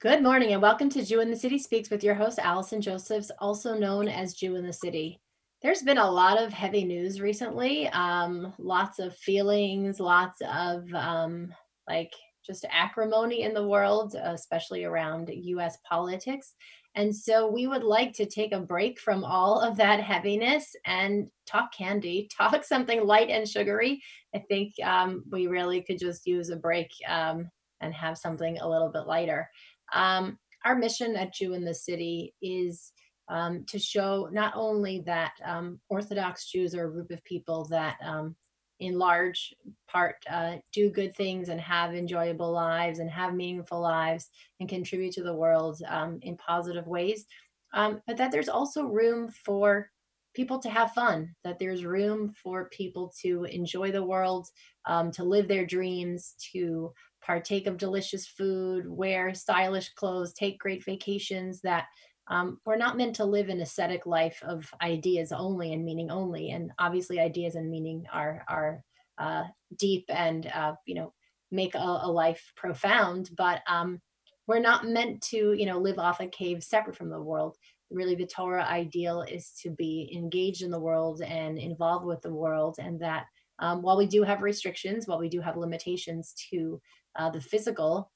Good morning and welcome to Jew in the City Speaks with your host, Allison Josephs, also known as Jew in the City. There's been a lot of heavy news recently, um, lots of feelings, lots of um, like just acrimony in the world, especially around US politics. And so we would like to take a break from all of that heaviness and talk candy, talk something light and sugary. I think um, we really could just use a break um, and have something a little bit lighter. Um, our mission at Jew in the City is um, to show not only that um, Orthodox Jews are a group of people that, um, in large part, uh, do good things and have enjoyable lives and have meaningful lives and contribute to the world um, in positive ways, um, but that there's also room for people to have fun, that there's room for people to enjoy the world, um, to live their dreams, to partake of delicious food, wear stylish clothes, take great vacations, that um, we're not meant to live an ascetic life of ideas only and meaning only. And obviously, ideas and meaning are are uh, deep and uh, you know make a, a life profound. But um, we're not meant to you know live off a cave separate from the world. Really, the Torah ideal is to be engaged in the world and involved with the world, and that um, while we do have restrictions, while we do have limitations to uh, the physical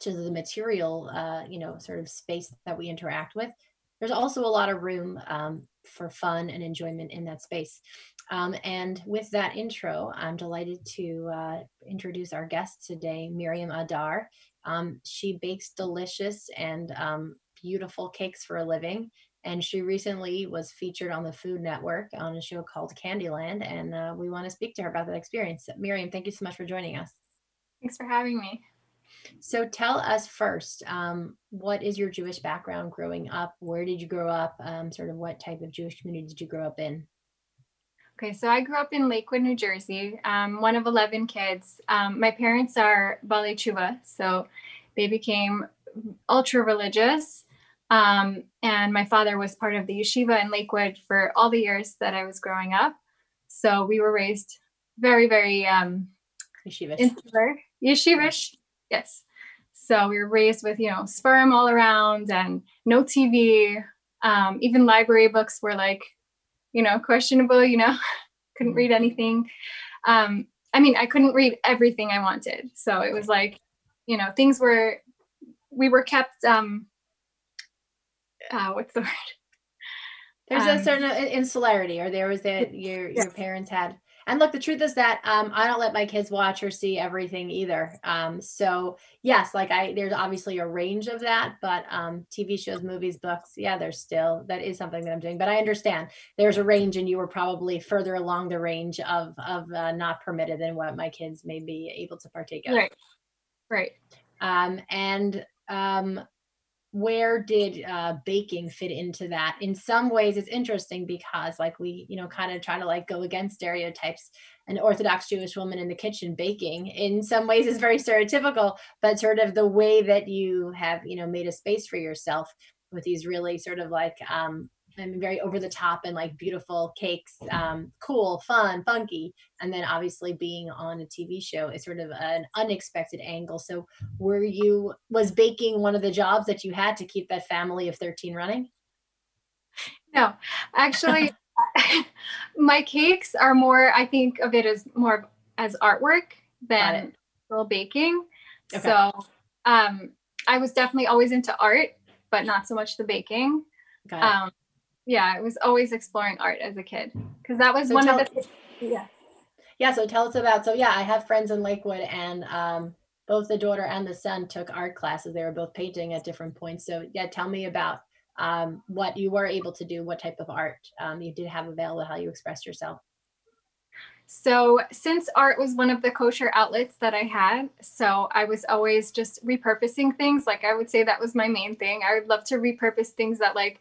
to the material, uh, you know, sort of space that we interact with, there's also a lot of room um, for fun and enjoyment in that space. Um, and with that intro, I'm delighted to uh, introduce our guest today, Miriam Adar. Um, she bakes delicious and um, beautiful cakes for a living. And she recently was featured on the Food Network on a show called Candyland. And uh, we want to speak to her about that experience. Miriam, thank you so much for joining us. Thanks for having me. So tell us first, um, what is your Jewish background growing up? Where did you grow up? Um, sort of what type of Jewish community did you grow up in? Okay, so I grew up in Lakewood, New Jersey. Um, one of 11 kids. Um, my parents are Baalei Teshuva, so they became ultra religious. Um, and my father was part of the yeshiva in Lakewood for all the years that I was growing up. So we were raised very, very um, yeshivish. insular, yeshivish, yes. So we were raised with, you know, seforim all around and no TV. Um, even library books were like, you know, questionable, you know, couldn't read anything. Um, I mean, I couldn't read everything I wanted. So it was like, you know, things were, we were kept, um, uh, what's the word? There's um, a certain insularity, or there was that your your parents had and look, the truth is that um, I don't let my kids watch or see everything either. Um, so yes, like I, there's obviously a range of that, but um, TV shows, movies, books, yeah, there's still that is something that I'm doing. But I understand there's a range, and you were probably further along the range of of uh, not permitted than what my kids may be able to partake of. Right. Right. Um, and um, where did uh, baking fit into that? In some ways it's interesting because like we you know kind of try to like go against stereotypes an orthodox jewish woman in the kitchen baking. In some ways is very stereotypical but sort of the way that you have you know made a space for yourself with these really sort of like um I mean, very over the top and like beautiful cakes, um, cool, fun, funky. And then obviously being on a TV show is sort of an unexpected angle. So, were you, was baking one of the jobs that you had to keep that family of 13 running? No, actually, my cakes are more, I think of it as more as artwork than real baking. Okay. So, um, I was definitely always into art, but not so much the baking. Um, yeah, I was always exploring art as a kid because that was so one of the yeah. Yeah, so tell us about so yeah, I have friends in Lakewood and um both the daughter and the son took art classes. They were both painting at different points. So yeah, tell me about um, what you were able to do, what type of art um, you did have available, how you expressed yourself. So, since art was one of the kosher outlets that I had, so I was always just repurposing things. Like, I would say that was my main thing. I would love to repurpose things that, like,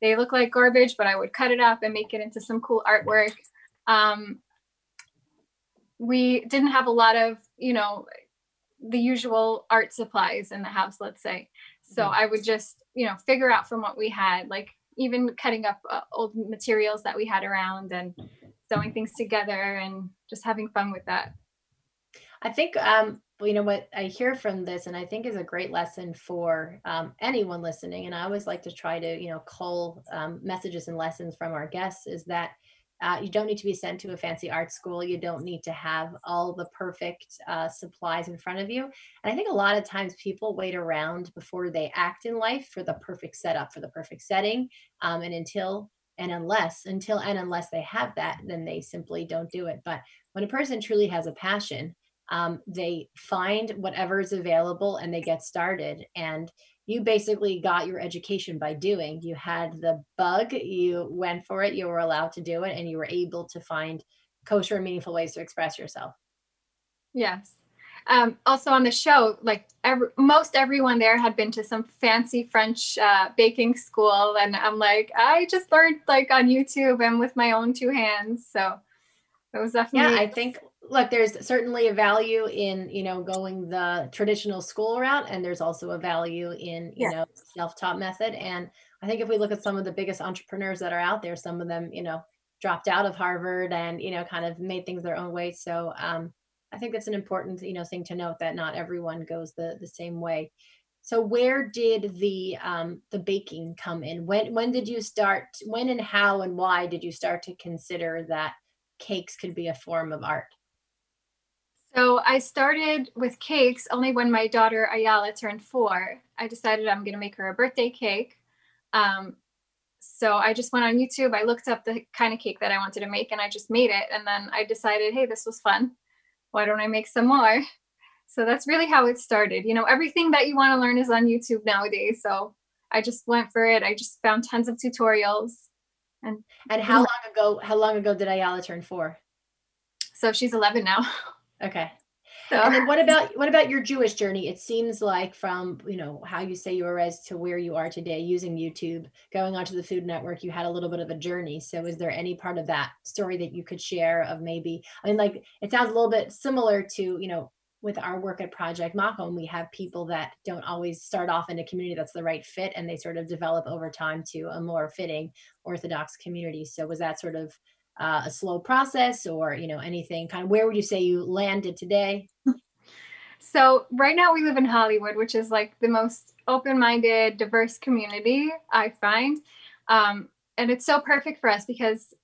they look like garbage, but I would cut it up and make it into some cool artwork. Um, we didn't have a lot of, you know, the usual art supplies in the house, let's say. So mm-hmm. I would just, you know, figure out from what we had, like even cutting up uh, old materials that we had around and sewing things together and just having fun with that. I think um, you know what I hear from this, and I think is a great lesson for um, anyone listening. And I always like to try to you know cull um, messages and lessons from our guests is that uh, you don't need to be sent to a fancy art school. You don't need to have all the perfect uh, supplies in front of you. And I think a lot of times people wait around before they act in life for the perfect setup, for the perfect setting. Um, and until and unless, until and unless they have that, then they simply don't do it. But when a person truly has a passion, um, they find whatever is available and they get started. And you basically got your education by doing. You had the bug, you went for it, you were allowed to do it, and you were able to find kosher and meaningful ways to express yourself. Yes. Um, also on the show, like every, most everyone there had been to some fancy French uh, baking school, and I'm like, I just learned like on YouTube and with my own two hands. So it was definitely. Yeah, I think look there's certainly a value in you know going the traditional school route and there's also a value in you know self-taught method. And i think if we look at some of the biggest entrepreneurs that are out there some of them you know dropped out of harvard and you know kind of made things their own way. So um, i think that's an important you know thing to note that not everyone goes the the same way. So where did the um, the baking come in? When when did you start when and how and why did you start to consider that cakes could be a form of art so I started with cakes only when my daughter Ayala turned four. I decided I'm going to make her a birthday cake. Um, so I just went on YouTube. I looked up the kind of cake that I wanted to make and I just made it. And then I decided, hey, this was fun. Why don't I make some more? So that's really how it started. You know, everything that you want to learn is on YouTube nowadays. So I just went for it. I just found tons of tutorials. And and how long ago? How long ago did Ayala turn four? So she's 11 now. Okay. So. And then what about what about your Jewish journey? It seems like from you know how you say you were raised to where you are today, using YouTube, going onto the Food Network, you had a little bit of a journey. So is there any part of that story that you could share of maybe? I mean, like it sounds a little bit similar to you know with our work at Project Makom, we have people that don't always start off in a community that's the right fit, and they sort of develop over time to a more fitting Orthodox community. So was that sort of uh, a slow process or you know anything? Kind of where would you say you landed today? So right now we live in hollywood which is like the most open-minded diverse community i find. Um, and it's so perfect for us because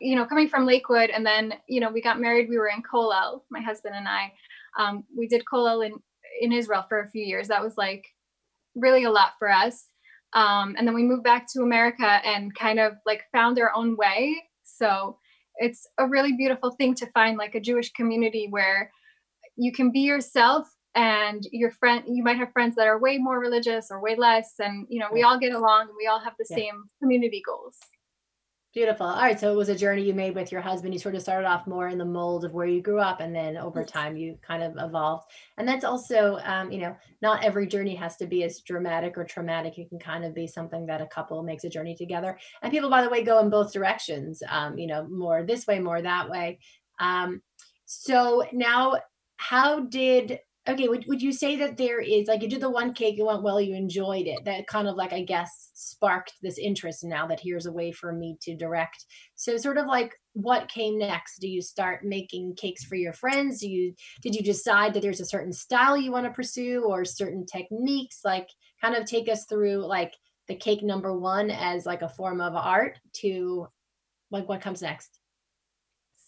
you know coming from lakewood and then you know we got married we were in kollel my husband and i um, we did kollel in in israel for a few years. That was like really a lot for us. Um, and then we moved back to america and kind of like found our own way. So it's a really beautiful thing to find like a Jewish community where you can be yourself and your friend you might have friends that are way more religious or way less. And you know we all get along and we all have the yeah. same community goals Beautiful. All right. So it was a journey you made with your husband. You sort of started off more in the mold of where you grew up, and then over time you kind of evolved. And that's also, um, you know, not every journey has to be as dramatic or traumatic. It can kind of be something that a couple makes a journey together. And people, by the way, go in both directions. Um, you know, more this way, more that way. Um, so now, how did okay would, would you say that there is like you did the one cake it went well you enjoyed it that kind of like i guess sparked this interest now that here's a way for me to direct? So sort of like what came next? Do you start making cakes for your friends? Do you did you decide that there's a certain style you want to pursue or certain techniques? Like kind of take us through like the cake number one as like a form of art to like what comes next.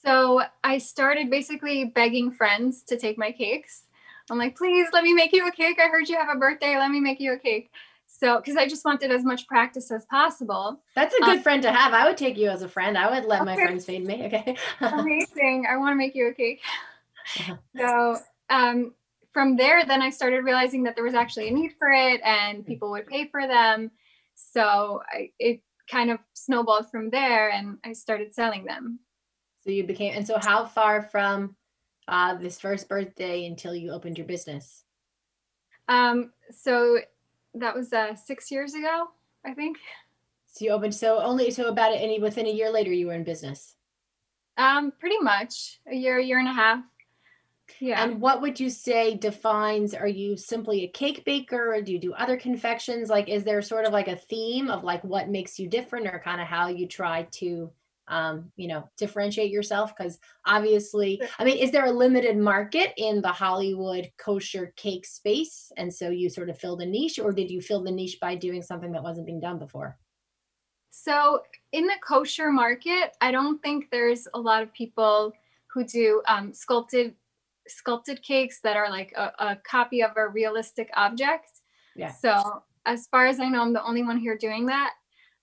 So I started basically begging friends to take my cakes. I'm like, please let me make you a cake. I heard you have a birthday. Let me make you a cake. So, because I just wanted as much practice as possible. That's a good um, friend to have. I would take you as a friend. I would let okay. my friends feed me. Okay. Amazing. I want to make you a cake. Uh-huh. So, um, from there, then I started realizing that there was actually a need for it and mm. people would pay for them. So, I, it kind of snowballed from there and I started selling them. So, you became, and so how far from uh, this first birthday until you opened your business? Um, so that was uh, six years ago, I think. So you opened so only so about any within a year later you were in business. Um, pretty much a year, a year and a half. Yeah. And what would you say defines are you simply a cake baker or do you do other confections? Like is there sort of like a theme of like what makes you different or kind of how you try to um, you know, differentiate yourself? Because obviously, I mean, is there a limited market in the Hollywood kosher cake space? And so you sort of filled a niche, or did you fill the niche by doing something that wasn't being done before? So, in the kosher market, I don't think there's a lot of people who do um, sculpted sculpted cakes that are like a, a copy of a realistic object. Yeah. So, as far as I know, I'm the only one here doing that.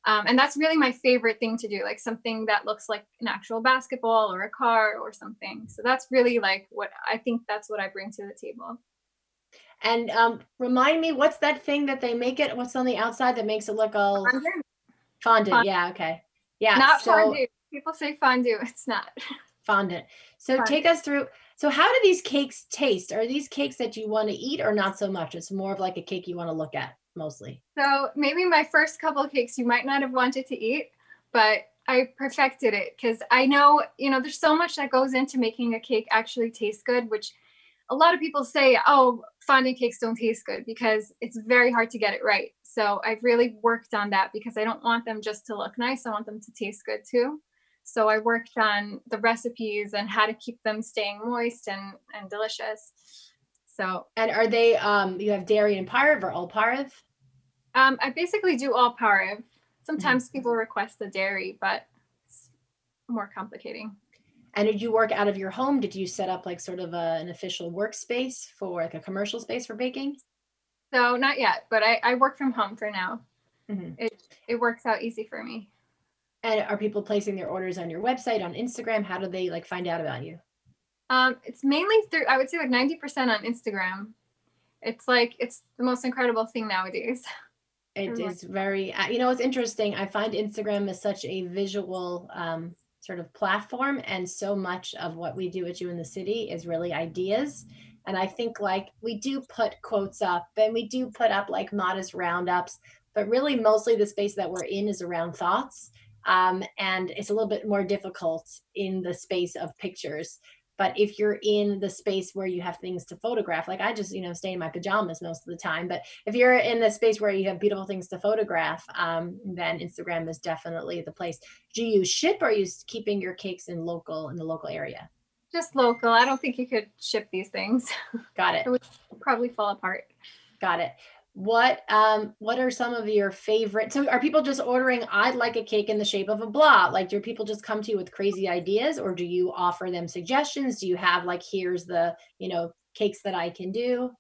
Um, and that's really my favorite thing to do, like something that looks like an actual basketball or a car or something. So that's really like what I think that's what I bring to the table. And um, remind me, what's that thing that they make it? What's on the outside that makes it look all fondant? fondant. Yeah. Okay. Yeah. Not so, fondue. People say fondue. It's not fondant. So take us through. So how do these cakes taste? Are these cakes that you want to eat or not so much? It's more of like a cake you want to look at mostly? So maybe my first couple of cakes you might not have wanted to eat, but I perfected it because I know, you know, there's so much that goes into making a cake actually taste good, which a lot of people say, oh, fondant cakes don't taste good because it's very hard to get it right. So I've really worked on that because I don't want them just to look nice. I want them to taste good too. So I worked on the recipes and how to keep them staying moist and, and delicious. So and are they um you have dairy and pareve or all pareve? Um, I basically do all pareve. Sometimes mm-hmm. people request the dairy, but it's more complicating. And did you work out of your home? Did you set up like sort of a, an official workspace for like a commercial space for baking? So not yet, but I, I work from home for now. Mm-hmm. It it works out easy for me. And are people placing their orders on your website, on Instagram? How do they like find out about you? Um, it's mainly through I would say like 90% on Instagram. It's like it's the most incredible thing nowadays. It is very, uh, you know, it's interesting. I find Instagram is such a visual um, sort of platform, and so much of what we do at Jew in the City is really ideas. And I think like we do put quotes up and we do put up like modest roundups, but really mostly the space that we're in is around thoughts. Um, and it's a little bit more difficult in the space of pictures but if you're in the space where you have things to photograph like i just you know stay in my pajamas most of the time but if you're in the space where you have beautiful things to photograph um, then instagram is definitely the place. Do you ship or are you keeping your cakes in local in the local area? Just local. I don't think you could ship these things. Got it. It would probably fall apart. Got it what um what are some of your favorite so are people just ordering i'd like a cake in the shape of a blah like do people just come to you with crazy ideas or do you offer them suggestions do you have like here's the you know cakes that i can do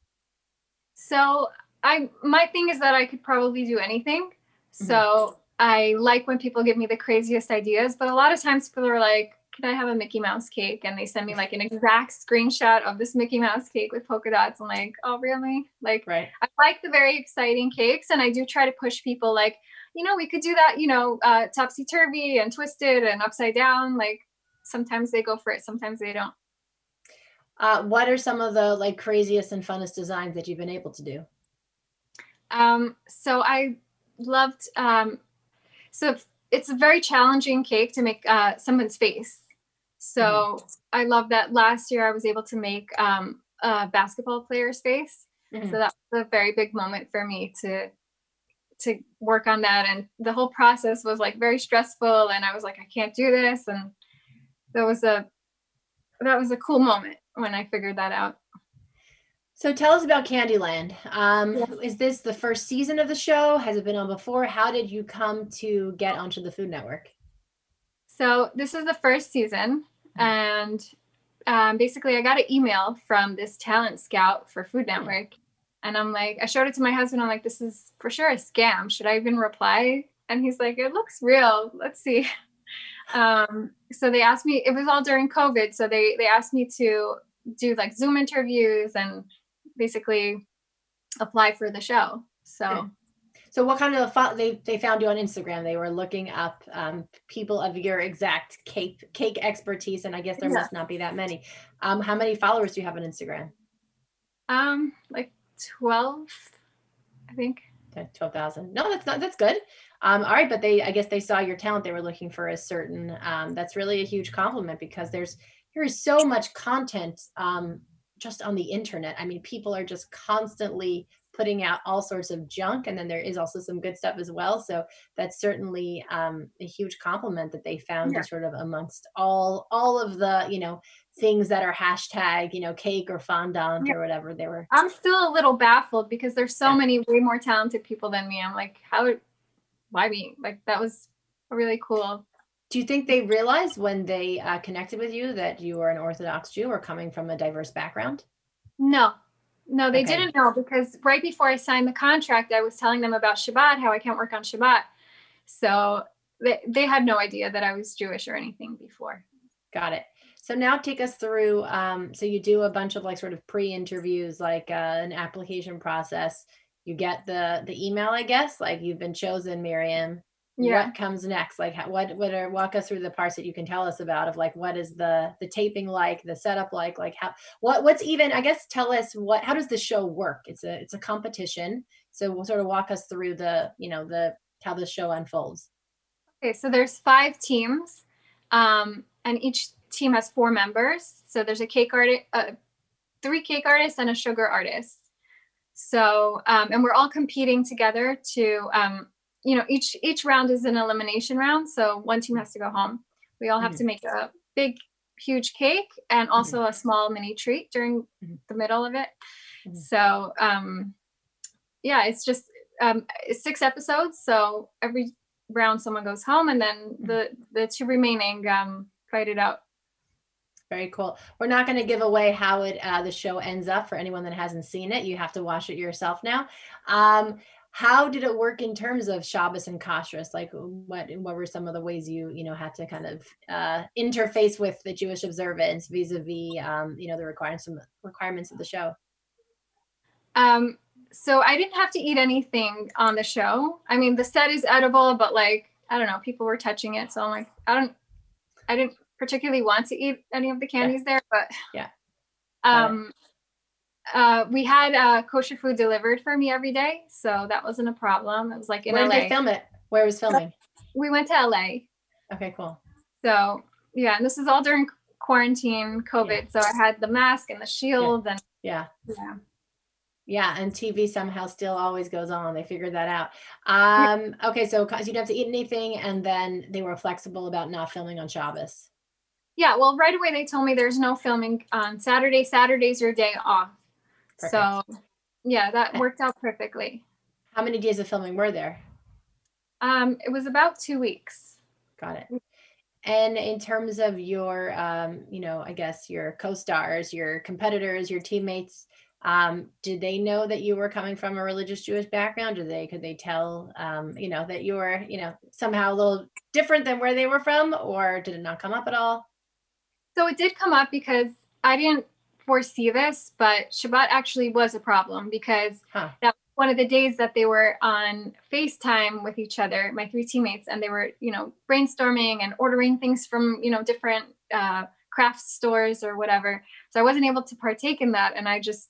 so i my thing is that i could probably do anything mm-hmm. so mm-hmm. i like when people give me the craziest ideas but a lot of times people are like can I have a Mickey Mouse cake? And they send me like an exact screenshot of this Mickey Mouse cake with polka dots. I'm like, oh, really? Like, right. I like the very exciting cakes. And I do try to push people like, you know, we could do that, you know, uh, topsy turvy and twisted and upside down. Like, sometimes they go for it, sometimes they don't. Uh, what are some of the like craziest and funnest designs that you've been able to do? Um, so I loved, um, so it's a very challenging cake to make uh, someone's face. So mm-hmm. I love that last year I was able to make um, a basketball player's face. Mm-hmm. So that was a very big moment for me to to work on that and the whole process was like very stressful and I was like I can't do this and that was a that was a cool moment when I figured that out. So tell us about Candyland. Um, yeah. Is this the first season of the show? Has it been on before? How did you come to get onto the Food Network? So this is the first season, mm-hmm. and um, basically, I got an email from this talent scout for Food mm-hmm. Network, and I'm like, I showed it to my husband. I'm like, this is for sure a scam. Should I even reply? And he's like, it looks real. Let's see. Um, so they asked me. It was all during COVID, so they they asked me to do like Zoom interviews and basically apply for the show. So. So what kind of they they found you on Instagram? They were looking up um, people of your exact cake cake expertise, and I guess there yeah. must not be that many. Um, how many followers do you have on Instagram? Um, like twelve, I think. Twelve thousand. No, that's not. That's good. Um, all right, but they, I guess they saw your talent. They were looking for a certain. Um, that's really a huge compliment because there's there is so much content um, just on the internet. I mean, people are just constantly putting out all sorts of junk, and then there is also some good stuff as well. So that's certainly um, a huge compliment that they found yeah. sort of amongst all all of the you know things that are hashtag you know cake or fondant yeah. or whatever they were. I'm still a little baffled because there's so yeah. many way more talented people than me. I'm like, how? Why me? Like that was really cool do you think they realized when they uh, connected with you that you were an Orthodox Jew or coming from a diverse background? No, no, they okay. didn't know because right before I signed the contract, I was telling them about Shabbat, how I can't work on Shabbat. So they, they had no idea that I was Jewish or anything before. Got it. So now take us through. Um, so you do a bunch of like sort of pre-interviews, like uh, an application process. You get the the email, I guess, like you've been chosen, Miriam yeah. what comes next? Like what what are walk us through the parts that you can tell us about of like what is the the taping like the setup like like how what what's even i guess tell us what how does the show work? It's a it's a competition. So we'll sort of walk us through the you know the how the show unfolds. Okay so there's five teams um and each team has four members. So there's a cake artist uh, three cake artists and a sugar artist. So um, and we're all competing together to um, you know each each round is an elimination round so one team has to go home we all have mm-hmm. to make a big huge cake and also mm-hmm. a small mini treat during mm-hmm. the middle of it mm-hmm. so um yeah it's just um it's six episodes so every round someone goes home and then mm-hmm. the the two remaining um fight it out very cool. We're not going to give away how it uh, the show ends up for anyone that hasn't seen it. You have to watch it yourself now. Um, how did it work in terms of Shabbos and Kashrus? Like what what were some of the ways you you know had to kind of uh, interface with the Jewish observance vis-a-vis um, you know the requirements requirements of the show? Um, so I didn't have to eat anything on the show. I mean, the set is edible, but like I don't know, people were touching it, so I'm like, I don't, I didn't particularly want to eat any of the candies yeah. there, but yeah. Um, uh, we had uh, kosher food delivered for me every day, so that wasn't a problem. It was like in Where LA. did they film it? Where was filming? We went to LA. Okay, cool. So yeah, and this is all during quarantine, COVID. Yeah. So I had the mask and the shield, yeah. and yeah, yeah, yeah. And TV somehow still always goes on. They figured that out. Um, okay, so cause you didn't have to eat anything, and then they were flexible about not filming on Shabbos. Yeah, well, right away they told me there's no filming on Saturday. Saturday's your day off. Perfect. So yeah, that worked out perfectly. How many days of filming were there? Um, it was about two weeks. Got it. And in terms of your, um, you know, I guess your co-stars, your competitors, your teammates, um, did they know that you were coming from a religious Jewish background? Did they, could they tell, um, you know, that you were, you know, somehow a little different than where they were from, or did it not come up at all? So it did come up because I didn't foresee this, but Shabbat actually was a problem because huh. that was one of the days that they were on FaceTime with each other, my three teammates, and they were, you know, brainstorming and ordering things from, you know, different uh, craft stores or whatever. So I wasn't able to partake in that. And I just,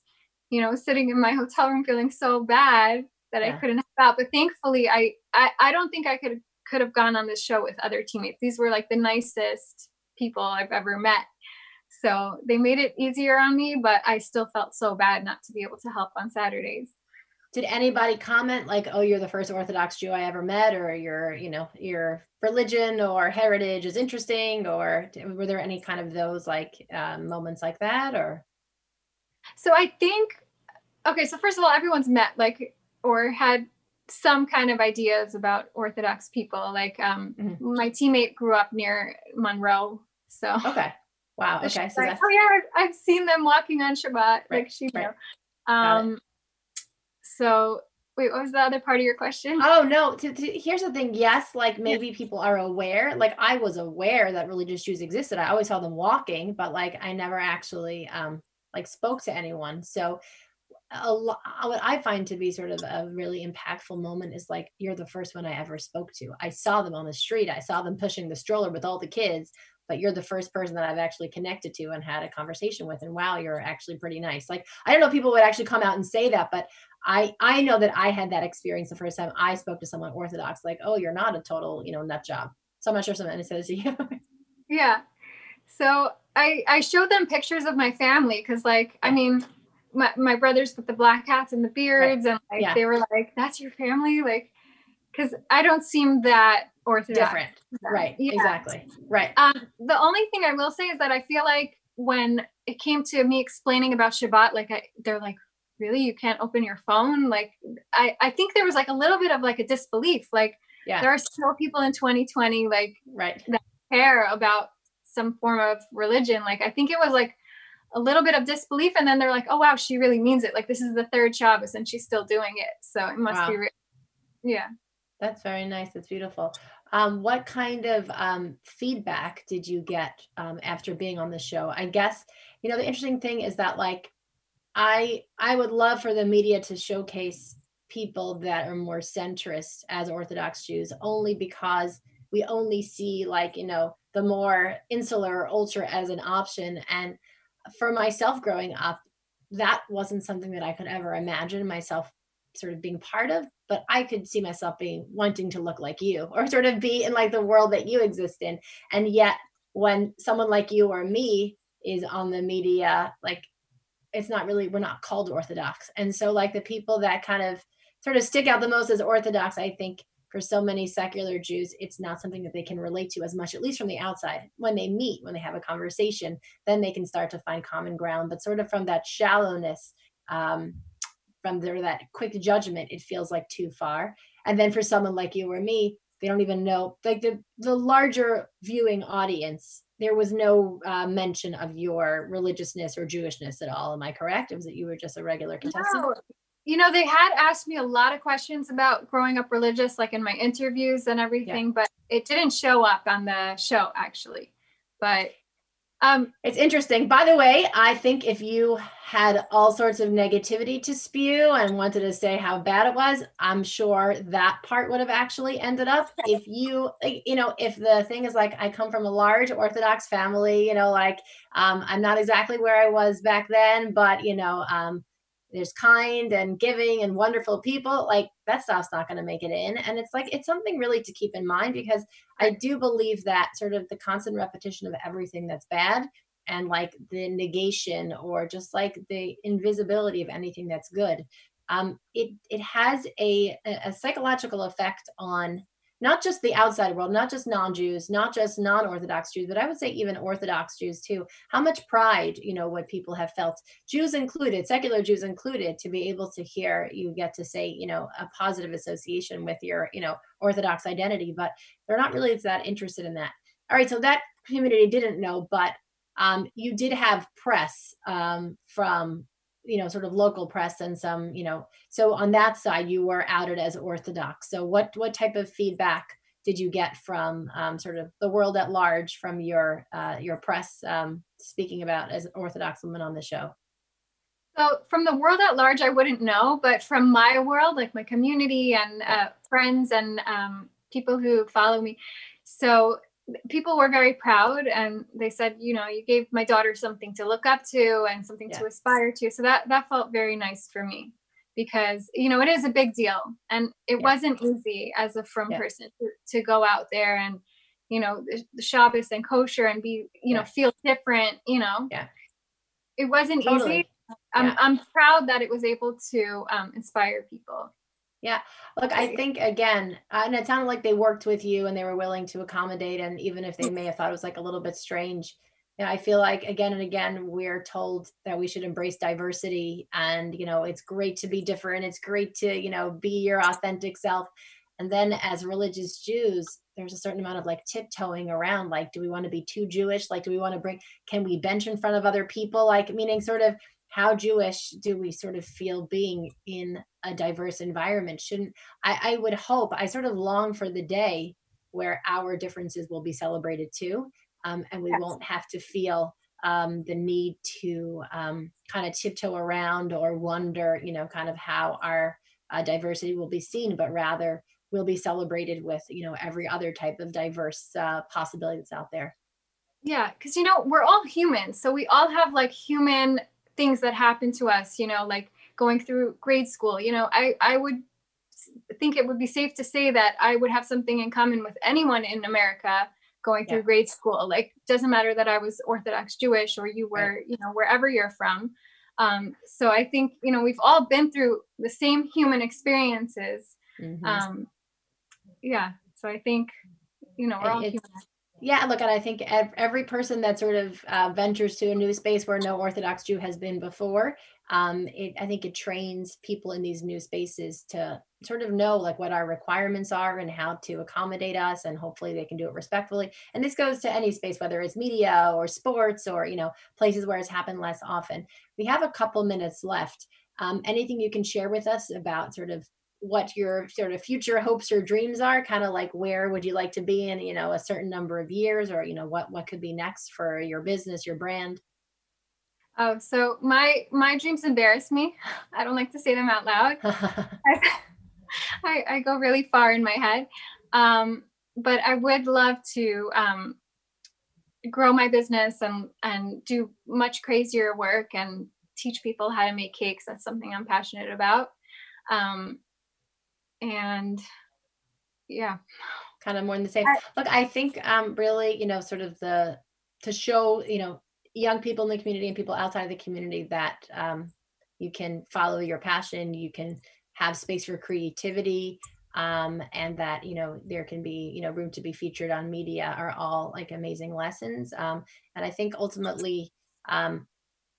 you know, sitting in my hotel room feeling so bad that yeah. I couldn't help out. But thankfully, I, I, I don't think I could could have gone on this show with other teammates. These were like the nicest people I've ever met. So they made it easier on me, but I still felt so bad not to be able to help on Saturdays. Did anybody comment like, "Oh, you're the first Orthodox Jew I ever met," or your, you know, your religion or heritage is interesting, or were there any kind of those like um, moments like that, or? So I think, okay, so first of all, everyone's met like or had some kind of ideas about Orthodox people. Like um, mm-hmm. my teammate grew up near Monroe, so okay. Wow. Okay. So like, oh yeah, I've, I've, seen them walking on Shabbat. Right, like she right. Um. So wait, what was the other part of your question? Oh no. To, to, here's the thing. Yes, like maybe yeah. people are aware. Like I was aware that religious Jews existed. I always saw them walking, but like I never actually um like spoke to anyone. So a lot what i find to be sort of a really impactful moment is like you're the first one i ever spoke to i saw them on the street i saw them pushing the stroller with all the kids but you're the first person that I've actually connected to and had a conversation with. And wow, you're actually pretty nice. Like I don't know, people would actually come out and say that, but I I know that I had that experience the first time I spoke to someone Orthodox, like, oh, you're not a total, you know, nut job. So I'm not sure if someone says to you. yeah. So I I showed them pictures of my family because like I mean my, my brothers with the black hats and the beards right. and like yeah. they were like that's your family like because i don't seem that orthodox different. Right. Yeah. exactly. Right. Um, the only thing i will say is that i feel like when it came to me explaining about shabbat like I, they're like really? You can't open your phone? Like i i think there was like a little bit of like a disbelief. Like yeah. there are still people in 2020 like right. that care about some form of religion. Like i think it was like a little bit of disbelief and then they're like oh wow she really means it. Like this is the third shabbos and she's still doing it. So it must wow. be real yeah that's very nice. That's beautiful. Um, what kind of um, feedback did you get um, after being on the show? I guess you know the interesting thing is that like i i would love for the media to showcase people that are more centrist as orthodox jews only because we only see like you know the more insular ultra as an option. And for myself growing up, that wasn't something that I could ever imagine myself sort of being part of, but I could see myself being wanting to look like you or sort of be in like the world that you exist in. And yet when someone like you or me is on the media, like it's not really, we're not called Orthodox. And so like the people that kind of sort of stick out the most as Orthodox, I think for so many secular Jews, it's not something that they can relate to as much, at least from the outside. When they meet, when they have a conversation, then they can start to find common ground. But sort of from that shallowness, um, from their that quick judgment, it feels like too far. And then for someone like you or me, they don't even know like the the larger viewing audience. There was no uh, mention of your religiousness or Jewishness at all. Am I correct? It was it you were just a regular contestant? No, you know, they had asked me a lot of questions about growing up religious, like in my interviews and everything, yeah. but it didn't show up on the show actually. But um, it's interesting. By the way, I think if you had all sorts of negativity to spew and wanted to say how bad it was, I'm sure that part would have actually ended up. If you, you know, if the thing is like, I come from a large Orthodox family, you know, like um, I'm not exactly where I was back then, but, you know, um, there's kind and giving and wonderful people like that stuff's not going to make it in. And it's like it's something really to keep in mind because i do believe that sort of the constant repetition of everything that's bad and like the negation or just like the invisibility of anything that's good um, it it has a a psychological effect on not just the outside world, not just non-Jews, not just non-Orthodox Jews, but I would say even Orthodox Jews too. How much pride, you know, what people have felt, Jews included, secular Jews included, to be able to hear you get to say, you know, a positive association with your, you know, Orthodox identity, but they're not really that interested in that. All right, so that community didn't know, but um, you did have press um, from you know sort of local press and some you know so on that side you were outed as orthodox. So what what type of feedback did you get from um, sort of the world at large from your uh, your press um, speaking about as orthodox woman on the show? So from the world at large i wouldn't know but from my world like my community and uh, friends and um, people who follow me so people were very proud and they said you know you gave my daughter something to look up to and something yes. to aspire to. So that that felt very nice for me because you know it is a big deal and it wasn't easy as a frum person to, to, go out there and you know the, Shabbos and kosher and be you know feel different you know? Yeah. It wasn't totally. easy I'm, I'm proud that it was able to um, inspire people yeah. Look, I think again, uh, and it sounded like they worked with you and they were willing to accommodate. And even if they may have thought it was like a little bit strange, you know, I feel like again and again, we're told that we should embrace diversity and, you know, it's great to be different. It's great to, you know, be your authentic self. And then as religious Jews, there's a certain amount of like tiptoeing around like, do we want to be too Jewish? Like, do we want to bring, can we bench in front of other people? Like, meaning sort of how Jewish do we sort of feel being in a diverse environment? Shouldn't I, I would hope, I sort of long for the day where our differences will be celebrated too. Um, and we yes. won't have to feel um, the need to um, kind of tiptoe around or wonder, you know, kind of how our uh, diversity will be seen, but rather will be celebrated with, you know, every other type of diverse uh, possibility that's out there. Yeah, because you know we're all humans, so we all have like human things that happen to us you know like going through grade school you know i i would think it would be safe to say that i would have something in common with anyone in america going through yeah. grade school like doesn't matter that i was orthodox jewish or you were right. you know wherever you're from Um, so I think you know we've all been through the same human experiences. Mhm. Um, yeah. So I think you know we're all It's- human. Yeah, look, and I think every person that sort of uh, ventures to a new space where no Orthodox Jew has been before, um, it, I think it trains people in these new spaces to sort of know like what our requirements are and how to accommodate us, and hopefully they can do it respectfully. And this goes to any space, whether it's media or sports or you know places where it's happened less often. We have a couple minutes left. Um, anything you can share with us about sort of what your sort of future hopes or dreams are kind of like where would you like to be in you know a certain number of years or you know what what could be next for your business your brand Oh, so my my dreams embarrass me. I don't like to say them out loud. I, I go really far in my head. Um, but I would love to um, grow my business and and do much crazier work and teach people how to make cakes. That's something I'm passionate about. Um, and yeah, kind of more than the same. I- look i think um really you know sort of the to show you know young people in the community and people outside of the community that um you can follow your passion you can have space for creativity um and that you know there can be you know room to be featured on media are all like amazing lessons. Um and i think ultimately um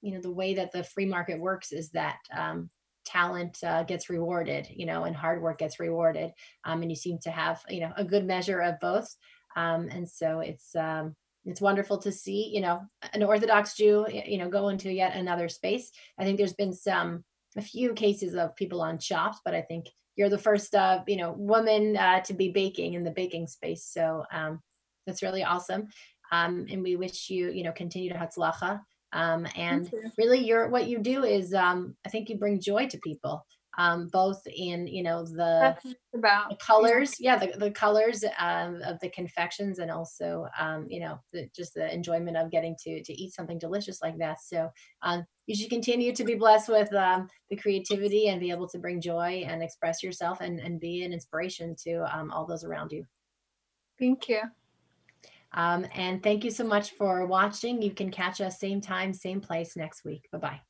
you know the way that the free market works is that um talent uh, gets rewarded you know and hard work gets rewarded um, and you seem to have you know a good measure of both. Um, and so it's um, it's wonderful to see you know an orthodox jew you know go into yet another space. I think there's been some a few cases of people on shops but i think you're the first uh, you know woman uh, to be baking in the baking space. So um, that's really awesome. Um, and we wish you you know continued hatzlacha um, and you. really you're what you do is um, i think you bring joy to people um, both in you know the that's what it's about. the colors yeah the, the colors um, of the confections and also um, you know the, just the enjoyment of getting to to eat something delicious like that so um, you should continue to be blessed with um, the creativity and be able to bring joy and express yourself and, and be an inspiration to um, all those around you Thank you. Um, and thank you so much for watching. You can catch us same time same place next week. Bye bye